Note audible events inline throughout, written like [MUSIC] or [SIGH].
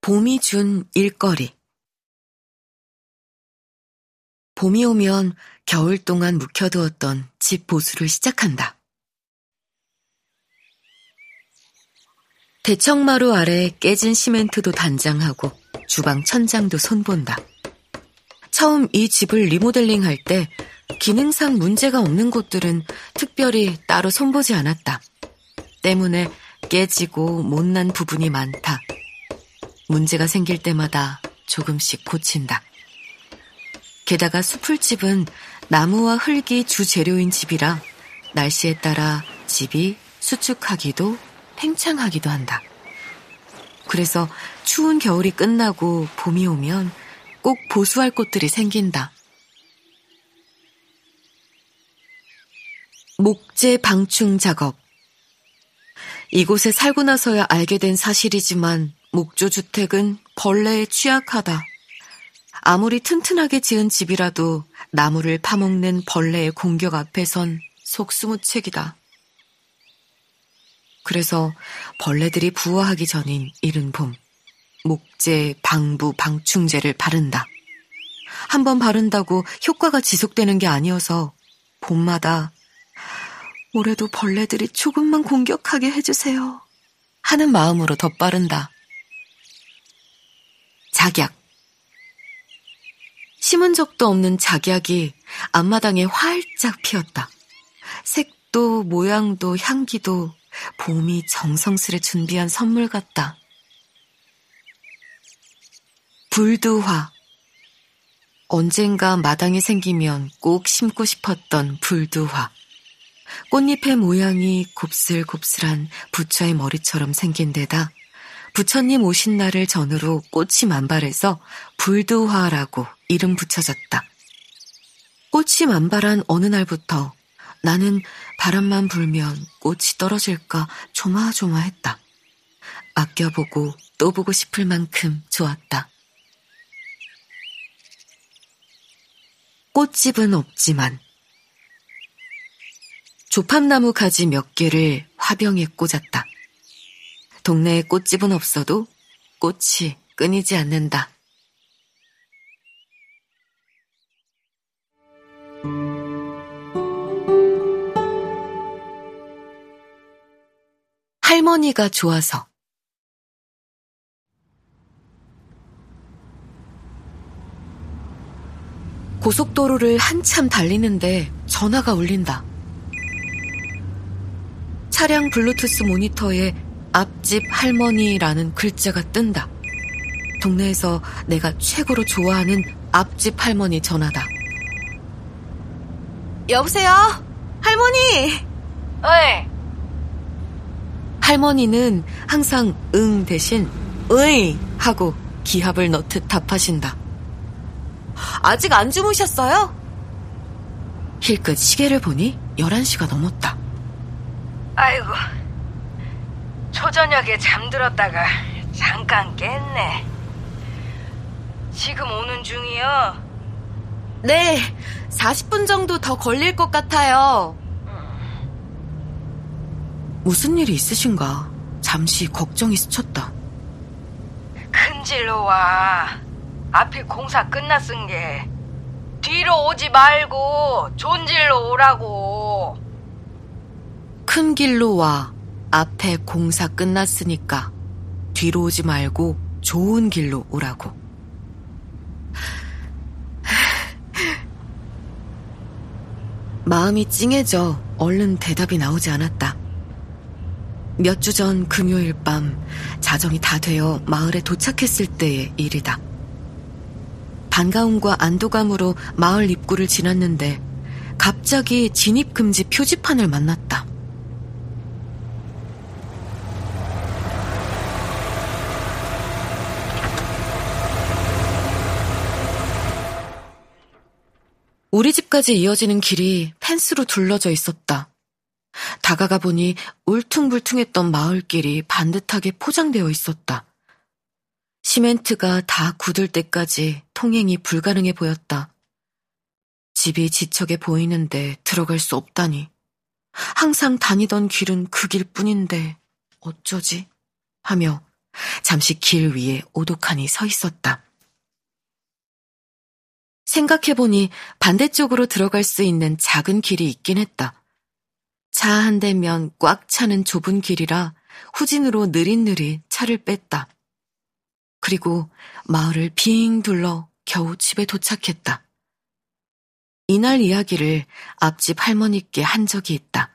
봄이 준 일거리 봄이 오면 겨울 동안 묵혀두었던 집 보수를 시작한다. 대청마루 아래 깨진 시멘트도 단장하고 주방 천장도 손본다. 처음 이 집을 리모델링 할 때 기능상 문제가 없는 곳들은 특별히 따로 손보지 않았다. 때문에 깨지고 못난 부분이 많다. 문제가 생길 때마다 조금씩 고친다. 게다가 수풀집은 나무와 흙이 주재료인 집이라 날씨에 따라 집이 수축하기도 팽창하기도 한다. 그래서 추운 겨울이 끝나고 봄이 오면 꼭 보수할 곳들이 생긴다. 목재 방충 작업. 이곳에 살고 나서야 알게 된 사실이지만 목조 주택은 벌레에 취약하다. 아무리 튼튼하게 지은 집이라도 나무를 파먹는 벌레의 공격 앞에선 속수무책이다. 그래서 벌레들이 부화하기 전인 이른 봄, 목재, 방부, 방충제를 바른다. 한번 바른다고 효과가 지속되는 게 아니어서 봄마다 올해도 벌레들이 조금만 공격하게 해주세요. 하는 마음으로 덧바른다. 작약. 심은 적도 없는 작약이 앞마당에 활짝 피었다. 색도 모양도 향기도 봄이 정성스레 준비한 선물 같다. 불두화. 언젠가 마당에 생기면 꼭 심고 싶었던 불두화. 꽃잎의 모양이 곱슬곱슬한 부처의 머리처럼 생긴 데다 부처님 오신 날을 전후로 꽃이 만발해서 불두화라고 이름 붙여졌다. 꽃이 만발한 어느 날부터 나는 바람만 불면 꽃이 떨어질까 조마조마했다. 아껴보고 또 보고 싶을 만큼 좋았다. 꽃집은 없지만 조팝나무 가지 몇 개를 화병에 꽂았다. 동네에 꽃집은 없어도 꽃이 끊이지 않는다. 할머니가 좋아서 고속도로를 한참 달리는데 전화가 울린다. 차량 블루투스 모니터에 앞집 할머니라는 글자가 뜬다. 동네에서 내가 최고로 좋아하는 앞집 할머니 전화다. 여보세요? 할머니! 어이! 할머니는 항상 응 대신 으이 하고 기합을 넣듯 답하신다. 아직 안 주무셨어요? 힐끗 시계를 보니 11시가 넘었다. 아이고, 초저녁에 잠들었다가 잠깐 깼네. 지금 오는 중이요? 네, 40분 정도 더 걸릴 것 같아요. 무슨 일이 있으신가? 잠시 걱정이 스쳤다. 큰 길로 와. 앞에 공사 끝났은 게. 뒤로 오지 말고 존질로 오라고. 큰 길로 와. 앞에 공사 끝났으니까 뒤로 오지 말고 좋은 길로 오라고. [SIGHS] 마음이 찡해져 얼른 대답이 나오지 않았다. 몇 주 전 금요일 밤 자정이 다 되어 마을에 도착했을 때의 일이다. 반가움과 안도감으로 마을 입구를 지났는데 갑자기 진입금지 표지판을 만났다. 우리 집까지 이어지는 길이 펜스로 둘러져 있었다. 다가가 보니 울퉁불퉁했던 마을길이 반듯하게 포장되어 있었다. 시멘트가 다 굳을 때까지 통행이 불가능해 보였다. 집이 지척에 보이는데 들어갈 수 없다니 항상 다니던 길은 그 길뿐인데 어쩌지? 하며 잠시 길 위에 오독하니 서 있었다. 생각해보니 반대쪽으로 들어갈 수 있는 작은 길이 있긴 했다. 차 한 대면 꽉 차는 좁은 길이라 후진으로 느릿느릿 차를 뺐다. 그리고 마을을 빙 둘러 겨우 집에 도착했다. 이날 이야기를 앞집 할머니께 한 적이 있다.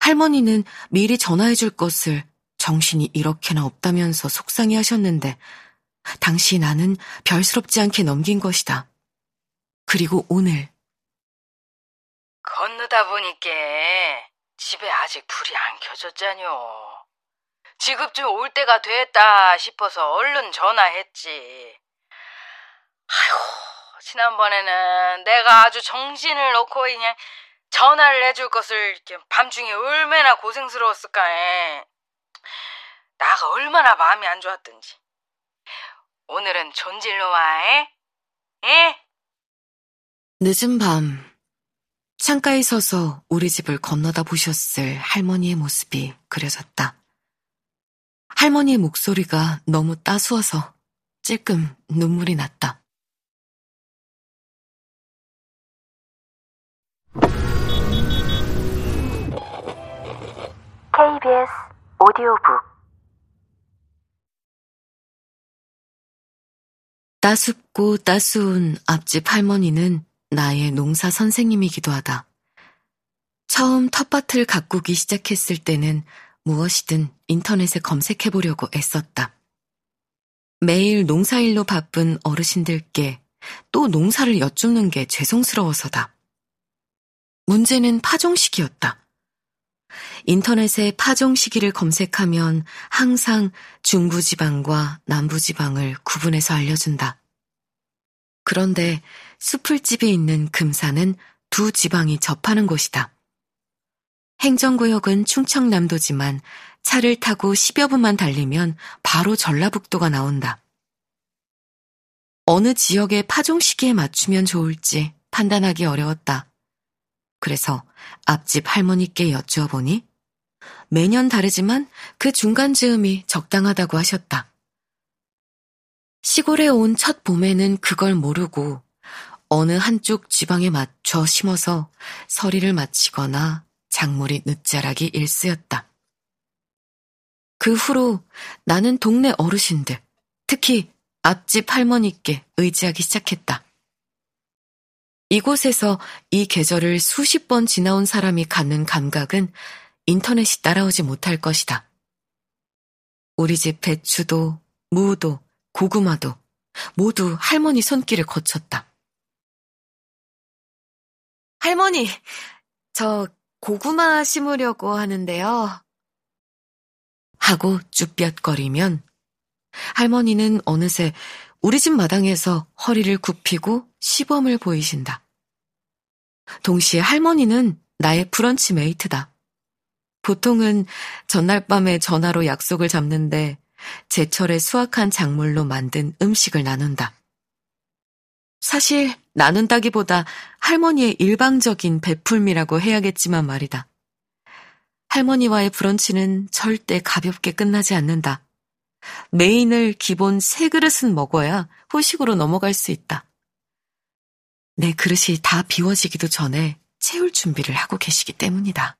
할머니는 미리 전화해 줄 것을 정신이 이렇게나 없다면서 속상해 하셨는데, 당시 나는 별스럽지 않게 넘긴 것이다. 그리고 오늘. 건너다 보니까 집에 아직 불이 안 켜졌잖요. 지급 좀 올 때가 됐다 싶어서 얼른 전화했지. 아이고, 지난번에는 내가 아주 정신을 놓고 그냥 전화를 해줄 것을 밤중에 얼마나 고생스러웠을까. 나가 얼마나 마음이 안 좋았던지. 오늘은 존질로 와, 에? 예? 늦은 밤, 창가에 서서 우리 집을 건너다 보셨을 할머니의 모습이 그려졌다. 할머니의 목소리가 너무 따스워서 찔끔 눈물이 났다. KBS 오디오북 따숩고 따스운 앞집 할머니는 나의 농사 선생님이기도 하다. 처음 텃밭을 가꾸기 시작했을 때는 무엇이든 인터넷에 검색해 보려고 애썼다. 매일 농사일로 바쁜 어르신들께 또 농사를 여쭙는 게 죄송스러워서다. 문제는 파종 시기였다. 인터넷에 파종 시기를 검색하면 항상 중부지방과 남부지방을 구분해서 알려준다. 그런데 수풀집에 있는 금산은 두 지방이 접하는 곳이다. 행정구역은 충청남도지만 차를 타고 10여 분만 달리면 바로 전라북도가 나온다. 어느 지역의 파종 시기에 맞추면 좋을지 판단하기 어려웠다. 그래서 앞집 할머니께 여쭈어 보니 매년 다르지만 그 중간 즈음이 적당하다고 하셨다. 시골에 온 첫 봄에는 그걸 모르고 어느 한쪽 지방에 맞춰 심어서 서리를 마치거나 작물이 늦자라기 일쑤였다. 그 후로 나는 동네 어르신들, 특히 앞집 할머니께 의지하기 시작했다. 이곳에서 이 계절을 수십 번 지나온 사람이 갖는 감각은 인터넷이 따라오지 못할 것이다. 우리 집 배추도, 무도, 고구마도 모두 할머니 손길을 거쳤다. 할머니, 저 고구마 심으려고 하는데요. 하고 쭈뼛거리면 할머니는 어느새 우리 집 마당에서 허리를 굽히고 시범을 보이신다. 동시에 할머니는 나의 브런치 메이트다. 보통은 전날 밤에 전화로 약속을 잡는데 제철에 수확한 작물로 만든 음식을 나눈다. 사실 나눈다기보다 할머니의 일방적인 베풀미라고 해야겠지만 말이다. 할머니와의 브런치는 절대 가볍게 끝나지 않는다. 메인을 기본 세 그릇은 먹어야 후식으로 넘어갈 수 있다. 내 그릇이 다 비워지기도 전에 채울 준비를 하고 계시기 때문이다.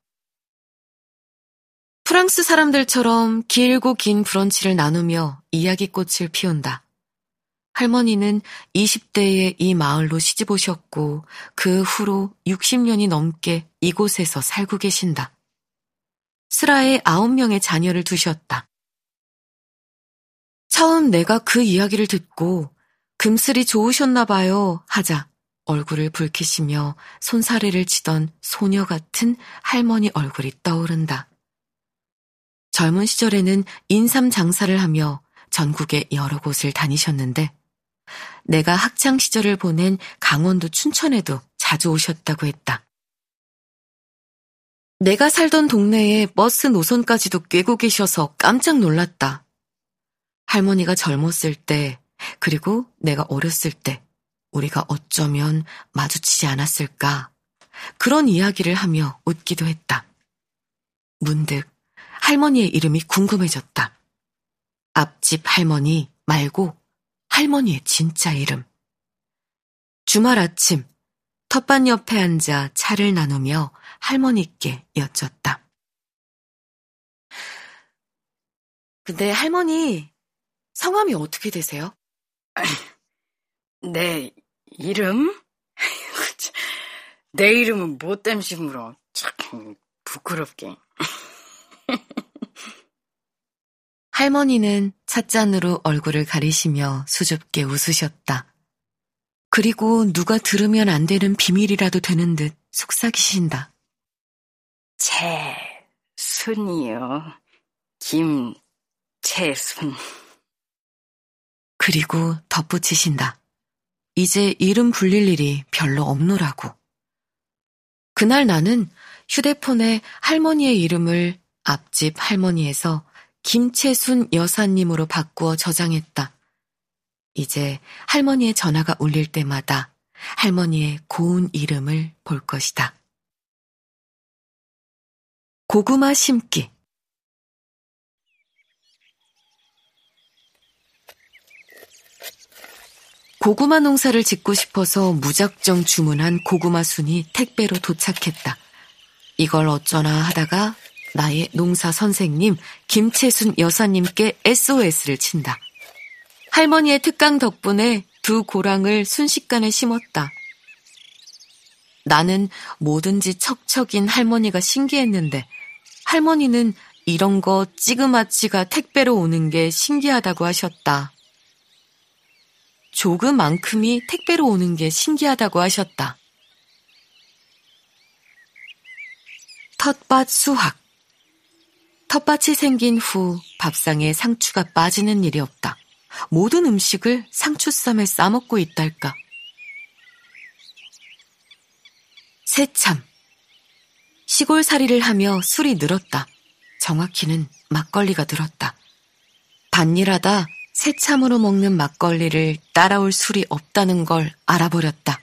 프랑스 사람들처럼 길고 긴 브런치를 나누며 이야기꽃을 피운다. 할머니는 20대에 이 마을로 시집 오셨고 그 후로 60년이 넘게 이곳에서 살고 계신다. 스라에 9명의 자녀를 두셨다. 처음 내가 그 이야기를 듣고 금슬이 좋으셨나 봐요 하자 얼굴을 붉히시며 손사래를 치던 소녀 같은 할머니 얼굴이 떠오른다. 젊은 시절에는 인삼 장사를 하며 전국의 여러 곳을 다니셨는데 내가 학창 시절을 보낸 강원도 춘천에도 자주 오셨다고 했다. 내가 살던 동네에 버스 노선까지도 꿰고 계셔서 깜짝 놀랐다. 할머니가 젊었을 때, 그리고 내가 어렸을 때, 우리가 어쩌면 마주치지 않았을까 그런 이야기를 하며 웃기도 했다. 문득 할머니의 이름이 궁금해졌다. 앞집 할머니 말고 할머니의 진짜 이름. 주말 아침 텃밭 옆에 앉아 차를 나누며 할머니께 여쭸다. 근데 할머니, 성함이 어떻게 되세요? [CLEARS THROAT] 내 이름? [LAUGHS] 내 이름은 뭐 땜시 물어. 참 부끄럽게. [LAUGHS] 할머니는 찻잔으로 얼굴을 가리시며 수줍게 웃으셨다. 그리고 누가 들으면 안 되는 비밀이라도 되는 듯 속삭이신다. 채순이요. 김채순. 그리고 덧붙이신다. 이제 이름 불릴 일이 별로 없노라고. 그날 나는 휴대폰에 할머니의 이름을 앞집 할머니에서 김채순 여사님으로 바꾸어 저장했다. 이제 할머니의 전화가 울릴 때마다 할머니의 고운 이름을 볼 것이다. 고구마 심기 고구마 농사를 짓고 싶어서 무작정 주문한 고구마 순이 택배로 도착했다. 이걸 어쩌나 하다가 나의 농사 선생님 김채순 여사님께 SOS를 친다. 할머니의 특강 덕분에 두 고랑을 순식간에 심었다. 나는 뭐든지 척척인 할머니가 신기했는데 할머니는 이런 거 찌그마치가 택배로 오는 게 신기하다고 하셨다. 조그만큼이 택배로 오는 게 신기하다고 하셨다. 텃밭 수확. 텃밭이 생긴 후 밥상에 상추가 빠지는 일이 없다. 모든 음식을 상추쌈에 싸먹고 있달까. 새참. 시골살이를 하며 술이 늘었다. 정확히는 막걸리가 늘었다. 반일하다 새참으로 먹는 막걸리를 따라올 술이 없다는 걸 알아버렸다.